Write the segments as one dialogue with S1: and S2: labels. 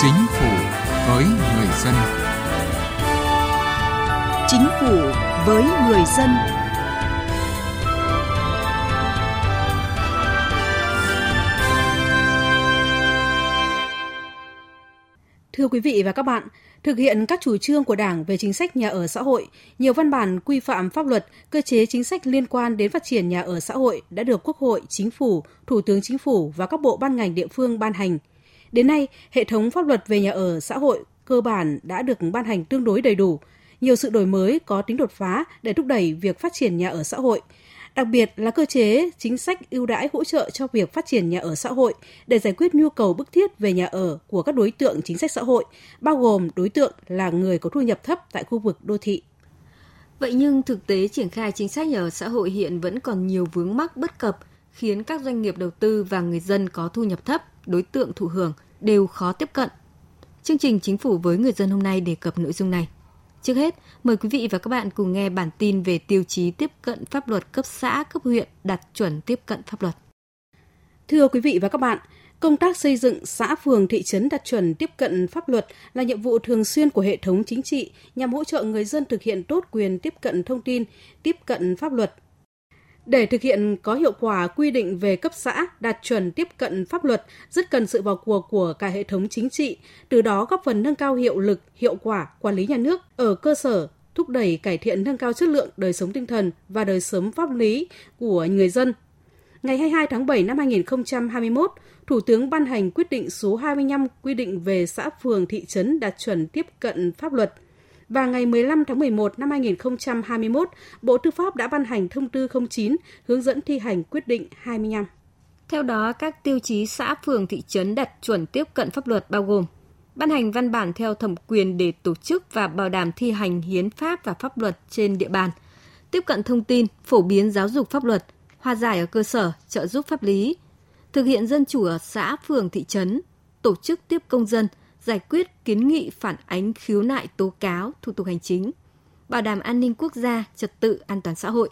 S1: Chính phủ với người dân.
S2: Chính phủ với người dân. Thưa quý vị và các bạn, thực hiện các chủ trương của Đảng về chính sách nhà ở xã hội, nhiều văn bản quy phạm pháp luật, cơ chế chính sách liên quan đến phát triển nhà ở xã hội đã được Quốc hội, Chính phủ, Thủ tướng Chính phủ và các bộ ban ngành địa phương ban hành. Đến nay, hệ thống pháp luật về nhà ở xã hội cơ bản đã được ban hành tương đối đầy đủ, nhiều sự đổi mới có tính đột phá để thúc đẩy việc phát triển nhà ở xã hội – đặc biệt là cơ chế chính sách ưu đãi hỗ trợ cho việc phát triển nhà ở xã hội để giải quyết nhu cầu bức thiết về nhà ở của các đối tượng chính sách xã hội, bao gồm đối tượng là người có thu nhập thấp tại khu vực đô thị.
S3: Vậy nhưng thực tế triển khai chính sách nhà ở xã hội hiện vẫn còn nhiều vướng mắc bất cập, khiến các doanh nghiệp đầu tư và người dân có thu nhập thấp, đối tượng thụ hưởng đều khó tiếp cận. Chương trình Chính phủ với người dân hôm nay đề cập nội dung này. Trước hết, mời quý vị và các bạn cùng nghe bản tin về tiêu chí tiếp cận pháp luật cấp xã, cấp huyện đạt chuẩn tiếp cận pháp luật.
S2: Thưa quý vị và các bạn, công tác xây dựng xã phường thị trấn đạt chuẩn tiếp cận pháp luật là nhiệm vụ thường xuyên của hệ thống chính trị nhằm hỗ trợ người dân thực hiện tốt quyền tiếp cận thông tin, tiếp cận pháp luật, để thực hiện có hiệu quả quy định về cấp xã đạt chuẩn tiếp cận pháp luật rất cần sự vào cuộc của cả hệ thống chính trị, từ đó góp phần nâng cao hiệu lực, hiệu quả quản lý nhà nước ở cơ sở, thúc đẩy cải thiện nâng cao chất lượng đời sống tinh thần và đời sống pháp lý của người dân. Ngày 22 tháng 7 năm 2021, Thủ tướng ban hành quyết định số 25 quy định về xã phường thị trấn đạt chuẩn tiếp cận pháp luật – và ngày 15 tháng 11 năm 2021, Bộ Tư pháp đã ban hành thông tư 09 hướng dẫn thi hành quyết định 25.
S3: Theo đó, các tiêu chí xã, phường, thị trấn đạt chuẩn tiếp cận pháp luật bao gồm ban hành văn bản theo thẩm quyền để tổ chức và bảo đảm thi hành hiến pháp và pháp luật trên địa bàn, tiếp cận thông tin, phổ biến giáo dục pháp luật, hòa giải ở cơ sở, trợ giúp pháp lý, thực hiện dân chủ ở xã, phường, thị trấn, tổ chức tiếp công dân, giải quyết kiến nghị phản ánh khiếu nại tố cáo thủ tục hành chính, bảo đảm an ninh quốc gia, trật tự an toàn xã hội.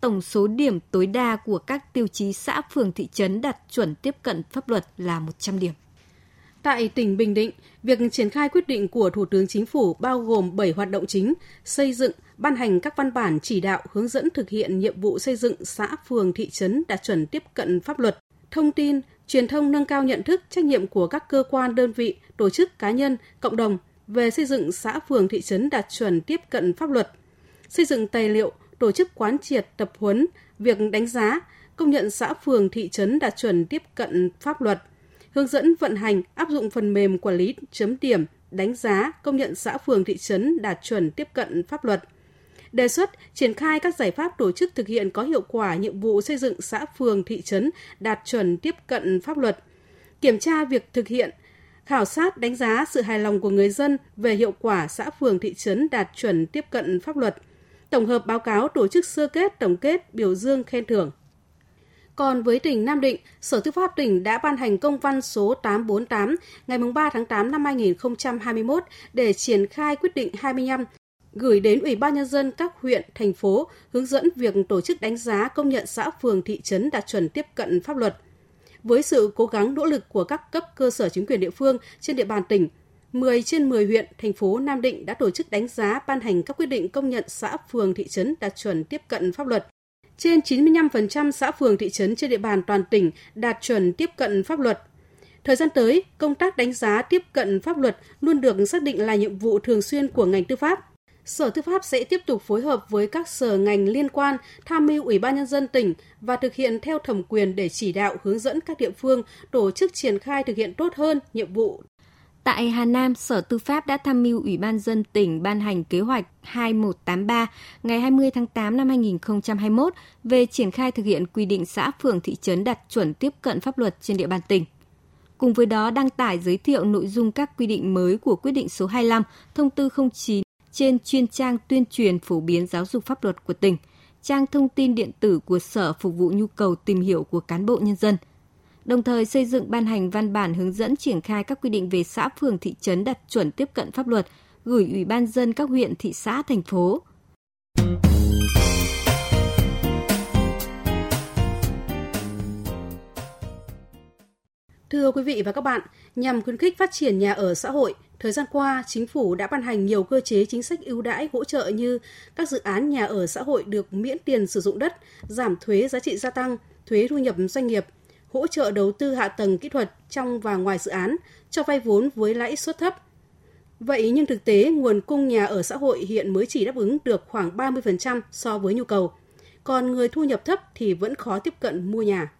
S3: Tổng số điểm tối đa của các tiêu chí xã phường thị trấn đạt chuẩn tiếp cận pháp luật là 100 điểm.
S2: Tại tỉnh Bình Định, việc triển khai quyết định của Thủ tướng Chính phủ bao gồm 7 hoạt động chính, xây dựng, ban hành các văn bản chỉ đạo hướng dẫn thực hiện nhiệm vụ xây dựng xã phường thị trấn đạt chuẩn tiếp cận pháp luật, thông tin, truyền thông nâng cao nhận thức trách nhiệm của các cơ quan đơn vị, tổ chức cá nhân, cộng đồng về xây dựng xã phường thị trấn đạt chuẩn tiếp cận pháp luật, xây dựng tài liệu, tổ chức quán triệt tập huấn việc đánh giá, công nhận xã phường thị trấn đạt chuẩn tiếp cận pháp luật, hướng dẫn vận hành áp dụng phần mềm quản lý chấm điểm, đánh giá, công nhận xã phường thị trấn đạt chuẩn tiếp cận pháp luật – đề xuất triển khai các giải pháp tổ chức thực hiện có hiệu quả nhiệm vụ xây dựng xã phường thị trấn đạt chuẩn tiếp cận pháp luật, kiểm tra việc thực hiện khảo sát đánh giá sự hài lòng của người dân về hiệu quả xã phường thị trấn đạt chuẩn tiếp cận pháp luật, tổng hợp báo cáo tổ chức sơ kết tổng kết biểu dương khen thưởng. Còn với tỉnh Nam Định, Sở Tư pháp tỉnh đã ban hành công văn số 848 ngày 3 tháng 8 năm 2021 để triển khai quyết định 25 gửi đến Ủy ban Nhân dân các huyện, thành phố hướng dẫn việc tổ chức đánh giá công nhận xã phường thị trấn đạt chuẩn tiếp cận pháp luật. Với sự cố gắng nỗ lực của các cấp cơ sở chính quyền địa phương trên địa bàn tỉnh, 10 trên 10 huyện, thành phố Nam Định đã tổ chức đánh giá ban hành các quyết định công nhận xã phường thị trấn đạt chuẩn tiếp cận pháp luật. Trên 95% xã phường thị trấn trên địa bàn toàn tỉnh đạt chuẩn tiếp cận pháp luật. Thời gian tới, công tác đánh giá tiếp cận pháp luật luôn được xác định là nhiệm vụ thường xuyên của ngành tư pháp. Sở Tư pháp sẽ tiếp tục phối hợp với các sở ngành liên quan tham mưu Ủy ban nhân dân tỉnh và thực hiện theo thẩm quyền để chỉ đạo hướng dẫn các địa phương tổ chức triển khai thực hiện tốt hơn nhiệm vụ.
S3: Tại Hà Nam, Sở Tư pháp đã tham mưu Ủy ban dân tỉnh ban hành kế hoạch 2183 ngày 20 tháng 8 năm 2021 về triển khai thực hiện quy định xã phường thị trấn đạt chuẩn tiếp cận pháp luật trên địa bàn tỉnh. Cùng với đó đăng tải giới thiệu nội dung các quy định mới của quyết định số 25, thông tư 09 trên chuyên trang tuyên truyền phổ biến giáo dục pháp luật của tỉnh, trang thông tin điện tử của Sở phục vụ nhu cầu tìm hiểu của cán bộ nhân dân. Đồng thời xây dựng ban hành văn bản hướng dẫn triển khai các quy định về xã phường thị trấn đạt chuẩn tiếp cận pháp luật, gửi Ủy ban dân các huyện, thị xã, thành phố.
S2: Thưa quý vị và các bạn, nhằm khuyến khích phát triển nhà ở xã hội, thời gian qua, chính phủ đã ban hành nhiều cơ chế chính sách ưu đãi hỗ trợ như các dự án nhà ở xã hội được miễn tiền sử dụng đất, giảm thuế giá trị gia tăng, thuế thu nhập doanh nghiệp, hỗ trợ đầu tư hạ tầng kỹ thuật trong và ngoài dự án, cho vay vốn với lãi suất thấp. Vậy nhưng thực tế, nguồn cung nhà ở xã hội hiện mới chỉ đáp ứng được khoảng 30% so với nhu cầu. Còn người thu nhập thấp thì vẫn khó tiếp cận mua nhà.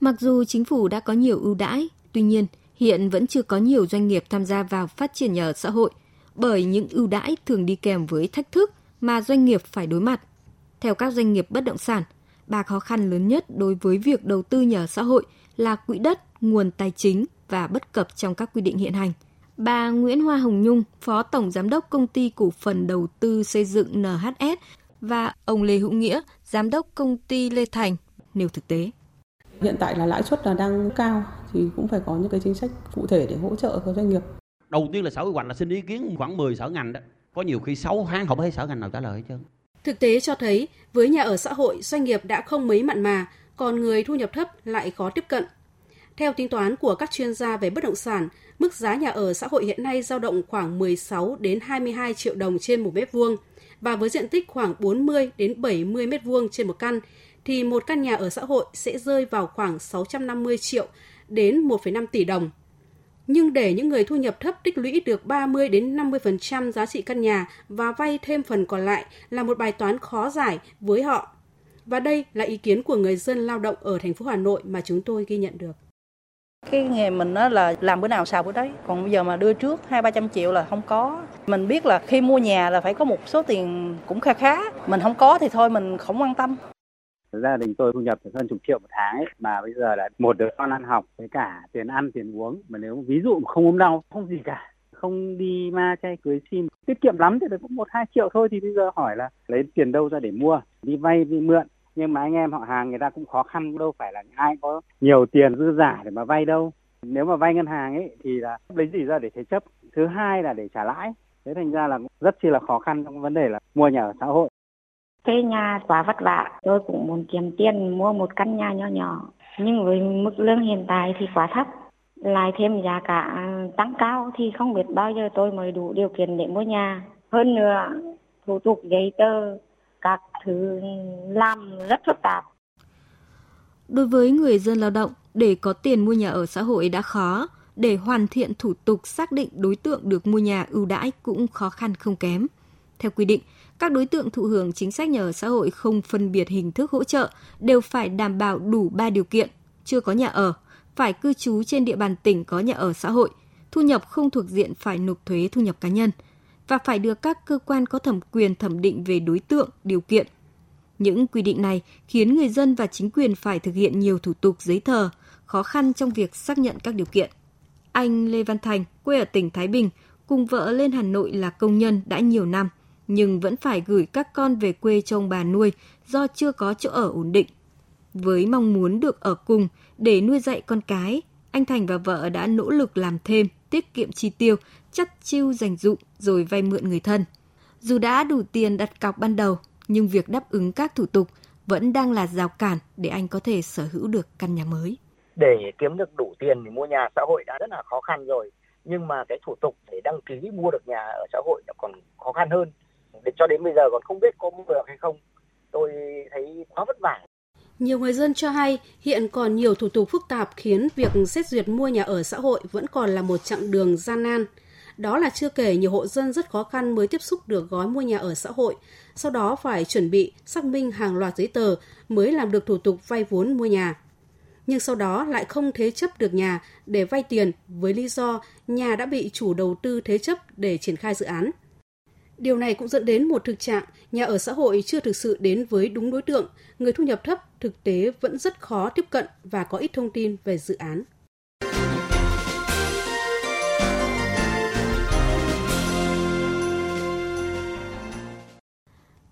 S3: Mặc dù chính phủ đã có nhiều ưu đãi, tuy nhiên hiện vẫn chưa có nhiều doanh nghiệp tham gia vào phát triển nhà ở xã hội bởi những ưu đãi thường đi kèm với thách thức mà doanh nghiệp phải đối mặt. Theo các doanh nghiệp bất động sản, ba khó khăn lớn nhất đối với việc đầu tư nhà ở xã hội là quỹ đất, nguồn tài chính và bất cập trong các quy định hiện hành. Bà Nguyễn Hoa Hồng Nhung, Phó Tổng Giám đốc Công ty Cổ phần Đầu tư Xây dựng NHS và ông Lê Hữu Nghĩa, Giám đốc Công ty Lê Thành nêu thực tế.
S4: Hiện tại là lãi suất là đang cao thì cũng phải có những cái chính sách cụ thể để hỗ trợ các doanh nghiệp.
S5: Đầu tiên là sở quy hoạch là xin ý kiến khoảng 10 sở ngành đó. Có nhiều khi 6 tháng không thấy sở ngành nào trả lời hết trơn.
S2: Thực tế cho thấy, với nhà ở xã hội, doanh nghiệp đã không mấy mặn mà, còn người thu nhập thấp lại khó tiếp cận. Theo tính toán của các chuyên gia về bất động sản, mức giá nhà ở xã hội hiện nay dao động khoảng 16 đến 22 triệu đồng trên một mét vuông và với diện tích khoảng 40 đến 70 mét vuông trên một căn thì một căn nhà ở xã hội sẽ rơi vào khoảng 650 triệu đến 1,5 tỷ đồng. Nhưng để những người thu nhập thấp tích lũy được 30 đến 50% giá trị căn nhà và vay thêm phần còn lại là một bài toán khó giải với họ. Và đây là ý kiến của người dân lao động ở thành phố Hà Nội mà chúng tôi ghi nhận được.
S6: Cái nghề mình đó là làm bữa nào xào bữa đấy. Còn bây giờ mà đưa trước hai ba trăm triệu là không có. Mình biết là khi mua nhà là phải có một số tiền cũng kha khá. Mình không có thì thôi mình không quan tâm.
S7: Gia đình tôi thu nhập hơn chục triệu một tháng ấy, mà bây giờ là một đứa con ăn học với cả tiền ăn tiền uống. Mà nếu ví dụ không ốm đau không gì cả không đi ma chay cưới xin tiết kiệm lắm thì được cũng một hai triệu thôi. Thì bây giờ hỏi là lấy tiền đâu ra để mua? Đi vay đi mượn. Nhưng mà anh em họ hàng người ta cũng khó khăn đâu phải là ai có nhiều tiền dư giả để mà vay đâu. Nếu mà vay ngân hàng ấy thì là lấy gì ra để thế chấp. Thứ hai là để trả lãi. Thế thành ra là rất chi là khó khăn trong vấn đề là mua nhà ở xã hội
S8: thuê nhà quá vất vả. Tôi cũng muốn kiếm tiền mua một căn nhà nhỏ nhỏ nhưng với mức lương hiện tại thì quá thấp. Lại thêm giá cả tăng cao thì không biết bao giờ tôi mới đủ điều kiện để mua nhà. Hơn nữa thủ tục giấy tờ các thứ làm rất phức tạp.
S3: Đối với người dân lao động, để có tiền mua nhà ở xã hội đã khó, để hoàn thiện thủ tục xác định đối tượng được mua nhà ưu đãi cũng khó khăn không kém. Theo quy định, các đối tượng thụ hưởng chính sách nhà ở xã hội không phân biệt hình thức hỗ trợ đều phải đảm bảo đủ 3 điều kiện, chưa có nhà ở, phải cư trú trên địa bàn tỉnh có nhà ở xã hội, thu nhập không thuộc diện phải nộp thuế thu nhập cá nhân và phải được các cơ quan có thẩm quyền thẩm định về đối tượng, điều kiện. Những quy định này khiến người dân và chính quyền phải thực hiện nhiều thủ tục giấy tờ, khó khăn trong việc xác nhận các điều kiện. Anh Lê Văn Thành, quê ở tỉnh Thái Bình, cùng vợ lên Hà Nội là công nhân đã nhiều năm, nhưng vẫn phải gửi các con về quê cho ông bà nuôi do chưa có chỗ ở ổn định. Với mong muốn được ở cùng để nuôi dạy con cái, anh Thành và vợ đã nỗ lực làm thêm, tiết kiệm chi tiêu, chắt chiêu dành dụm rồi vay mượn người thân. Dù đã đủ tiền đặt cọc ban đầu, nhưng việc đáp ứng các thủ tục vẫn đang là rào cản để anh có thể sở hữu được căn nhà mới.
S9: Để kiếm được đủ tiền thì mua nhà xã hội đã rất là khó khăn rồi, nhưng mà cái thủ tục để đăng ký mua được nhà ở xã hội nó còn khó khăn hơn. Để cho đến bây giờ còn không biết có mua được hay không. Tôi thấy quá vất vả.
S2: Nhiều người dân cho hay hiện còn nhiều thủ tục phức tạp khiến việc xét duyệt mua nhà ở xã hội vẫn còn là một chặng đường gian nan. Đó là chưa kể nhiều hộ dân rất khó khăn mới tiếp xúc được gói mua nhà ở xã hội, sau đó phải chuẩn bị xác minh hàng loạt giấy tờ mới làm được thủ tục vay vốn mua nhà. Nhưng sau đó lại không thế chấp được nhà để vay tiền với lý do nhà đã bị chủ đầu tư thế chấp để triển khai dự án. Điều này cũng dẫn đến một thực trạng nhà ở xã hội chưa thực sự đến với đúng đối tượng, người thu nhập thấp thực tế vẫn rất khó tiếp cận và có ít thông tin về dự án.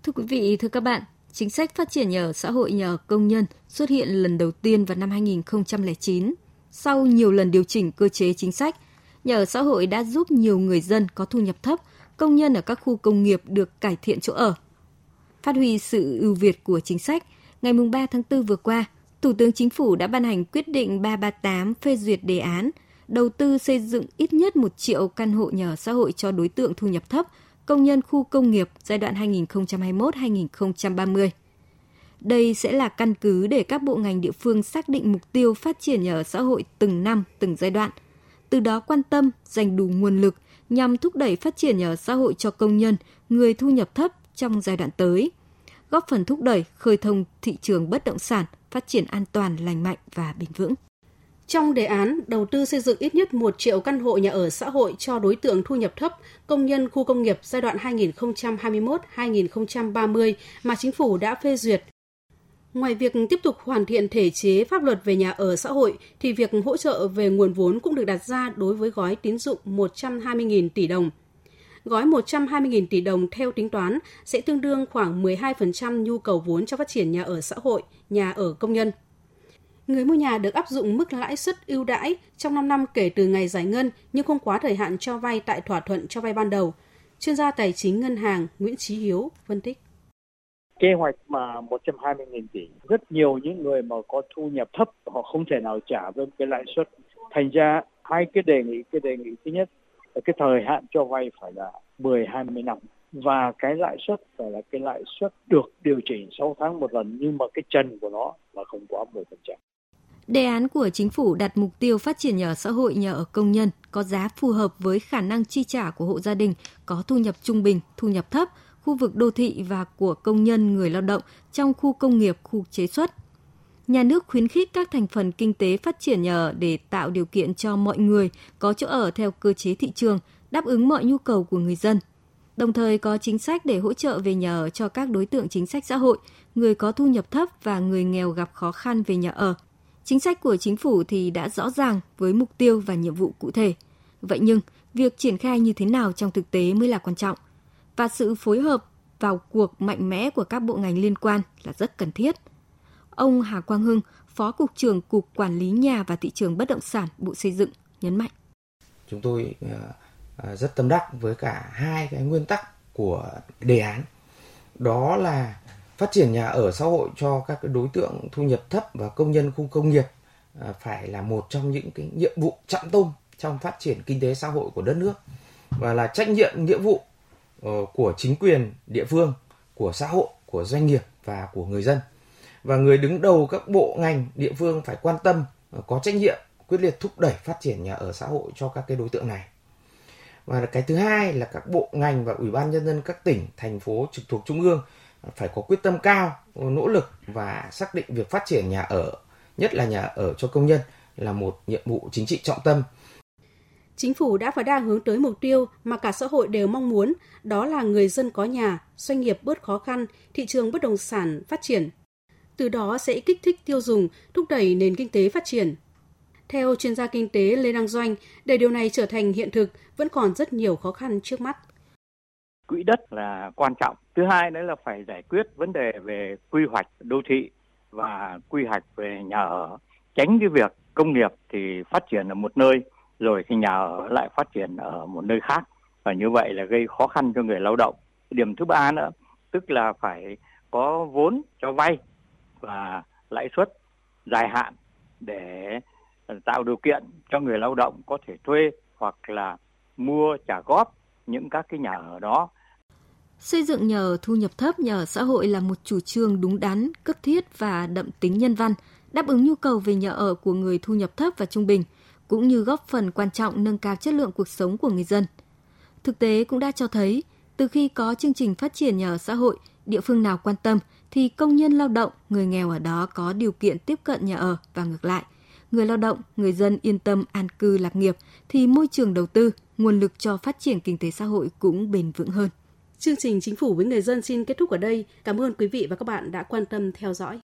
S3: Thưa quý vị, thưa các bạn, chính sách phát triển nhà ở xã hội nhà ở công nhân xuất hiện lần đầu tiên vào năm 2009. Sau nhiều lần điều chỉnh cơ chế chính sách, nhà ở xã hội đã giúp nhiều người dân có thu nhập thấp, công nhân ở các khu công nghiệp được cải thiện chỗ ở. Phát huy sự ưu việt của chính sách, ngày 3 tháng 4 vừa qua, Thủ tướng Chính phủ đã ban hành quyết định 338 phê duyệt đề án đầu tư xây dựng ít nhất 1 triệu căn hộ nhà ở xã hội cho đối tượng thu nhập thấp, công nhân khu công nghiệp giai đoạn 2021-2030. Đây sẽ là căn cứ để các bộ ngành địa phương xác định mục tiêu phát triển nhà ở xã hội từng năm, từng giai đoạn. Từ đó quan tâm, dành đủ nguồn lực nhằm thúc đẩy phát triển nhà ở xã hội cho công nhân, người thu nhập thấp trong giai đoạn tới, góp phần thúc đẩy khơi thông thị trường bất động sản phát triển an toàn, lành mạnh và bền vững.
S2: Trong đề án đầu tư xây dựng ít nhất 1 triệu căn hộ nhà ở xã hội cho đối tượng thu nhập thấp, công nhân khu công nghiệp giai đoạn 2021-2030 mà chính phủ đã phê duyệt Ngoài việc tiếp tục hoàn thiện thể chế pháp luật về nhà ở xã hội, thì việc hỗ trợ về nguồn vốn cũng được đặt ra đối với gói tín dụng 120.000 tỷ đồng. Gói 120.000 tỷ đồng theo tính toán sẽ tương đương khoảng 12% nhu cầu vốn cho phát triển nhà ở xã hội, nhà ở công nhân. Người mua nhà được áp dụng mức lãi suất ưu đãi trong 5 năm kể từ ngày giải ngân nhưng không quá thời hạn cho vay tại thỏa thuận cho vay ban đầu. Chuyên gia tài chính ngân hàng Nguyễn Chí Hiếu phân tích
S10: kế hoạch mà 120.000 tỷ. Rất nhiều những người mà có thu nhập thấp họ không thể nào trả với cái lãi suất. Thành ra hai cái đề nghị cái đề nghị thứ nhất là cái thời hạn cho vay phải là 10 20 năm. Và cái lãi suất phải là cái lãi suất được điều chỉnh 6 tháng một lần nhưng mà cái trần của nó là không quá 10%.
S3: Đề án của chính phủ đặt mục tiêu phát triển nhà ở xã hội nhà ở công nhân có giá phù hợp với khả năng chi trả của hộ gia đình có thu nhập trung bình, thu nhập thấp, khu vực đô thị và của công nhân người lao động trong khu công nghiệp, khu chế xuất. Nhà nước khuyến khích các thành phần kinh tế phát triển nhà ở để tạo điều kiện cho mọi người có chỗ ở theo cơ chế thị trường, đáp ứng mọi nhu cầu của người dân. Đồng thời có chính sách để hỗ trợ về nhà ở cho các đối tượng chính sách xã hội, người có thu nhập thấp và người nghèo gặp khó khăn về nhà ở. Chính sách của chính phủ thì đã rõ ràng với mục tiêu và nhiệm vụ cụ thể. Vậy nhưng, việc triển khai như thế nào trong thực tế mới là quan trọng – và sự phối hợp vào cuộc mạnh mẽ của các bộ ngành liên quan là rất cần thiết. Ông Hà Quang Hưng, Phó Cục trưởng Cục Quản lý Nhà và Thị trường Bất động sản Bộ Xây dựng nhấn mạnh.
S11: Chúng tôi ờ, ờ, rất tâm đắc với cả hai cái nguyên tắc của đề án. Đó là phát triển nhà ở xã hội cho các đối tượng thu nhập thấp và công nhân khu công nghiệp ờ, phải là một trong những cái nhiệm vụ trọng tâm trong phát triển kinh tế xã hội của đất nước và là trách nhiệm nghĩa vụ Ờ, của chính quyền địa phương, của xã hội, của doanh nghiệp và của người dân. Và người đứng đầu các bộ ngành địa phương phải quan tâm, ờ, có trách nhiệm quyết liệt thúc đẩy phát triển nhà ở xã hội cho các cái đối tượng này. Và cái thứ hai là các bộ ngành và ủy ban nhân dân các tỉnh, thành phố trực thuộc trung ương phải có quyết tâm cao, nỗ lực và xác định việc phát triển nhà ở, nhất là nhà ở cho công nhân là một nhiệm vụ chính trị trọng tâm
S2: Chính phủ đã và đang hướng tới mục tiêu mà cả xã hội đều mong muốn, đó là người dân có nhà, doanh nghiệp bớt khó khăn, thị trường bất động sản phát triển. Từ đó sẽ kích thích tiêu dùng, thúc đẩy nền kinh tế phát triển. Theo chuyên gia kinh tế Lê Đăng Doanh, để điều này trở thành hiện thực vẫn còn rất nhiều khó khăn trước mắt.
S10: Quỹ đất là quan trọng. Thứ hai nữa là phải giải quyết vấn đề về quy hoạch đô thị và quy hoạch về nhà ở. Tránh cái việc công nghiệp thì phát triển ở một nơi rồi thì nhà ở lại phát triển ở một nơi khác. Và như vậy là gây khó khăn cho người lao động. Điểm thứ ba nữa tức là phải có vốn cho vay và lãi suất dài hạn để tạo điều kiện cho người lao động có thể thuê hoặc là mua trả góp những các cái nhà ở đó.
S3: Xây dựng nhà ở thu nhập thấp nhà ở xã hội là một chủ trương đúng đắn, cấp thiết và đậm tính nhân văn, đáp ứng nhu cầu về nhà ở của người thu nhập thấp và trung bình – cũng như góp phần quan trọng nâng cao chất lượng cuộc sống của người dân. Thực tế cũng đã cho thấy, từ khi có chương trình phát triển nhà ở xã hội, địa phương nào quan tâm thì công nhân lao động, người nghèo ở đó có điều kiện tiếp cận nhà ở và ngược lại. Người lao động, người dân yên tâm an cư lạc nghiệp thì môi trường đầu tư, nguồn lực cho phát triển kinh tế xã hội cũng bền vững hơn.
S2: Chương trình Chính phủ với người dân xin kết thúc ở đây. Cảm ơn quý vị và các bạn đã quan tâm theo dõi.